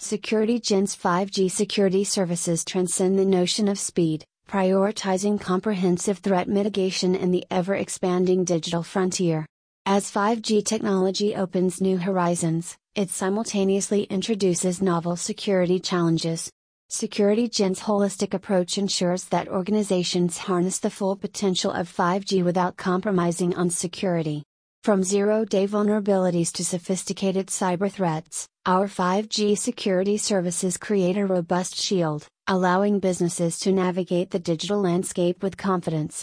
SecurityGen's 5G security services transcend the notion of speed, prioritizing comprehensive threat mitigation in the ever expanding digital frontier. As 5G technology opens new horizons, it simultaneously introduces novel security challenges. SecurityGen's holistic approach ensures that organizations harness the full potential of 5G without compromising on security. From zero day vulnerabilities to sophisticated cyber threats, our 5G security services create a robust shield, allowing businesses to navigate the digital landscape with confidence.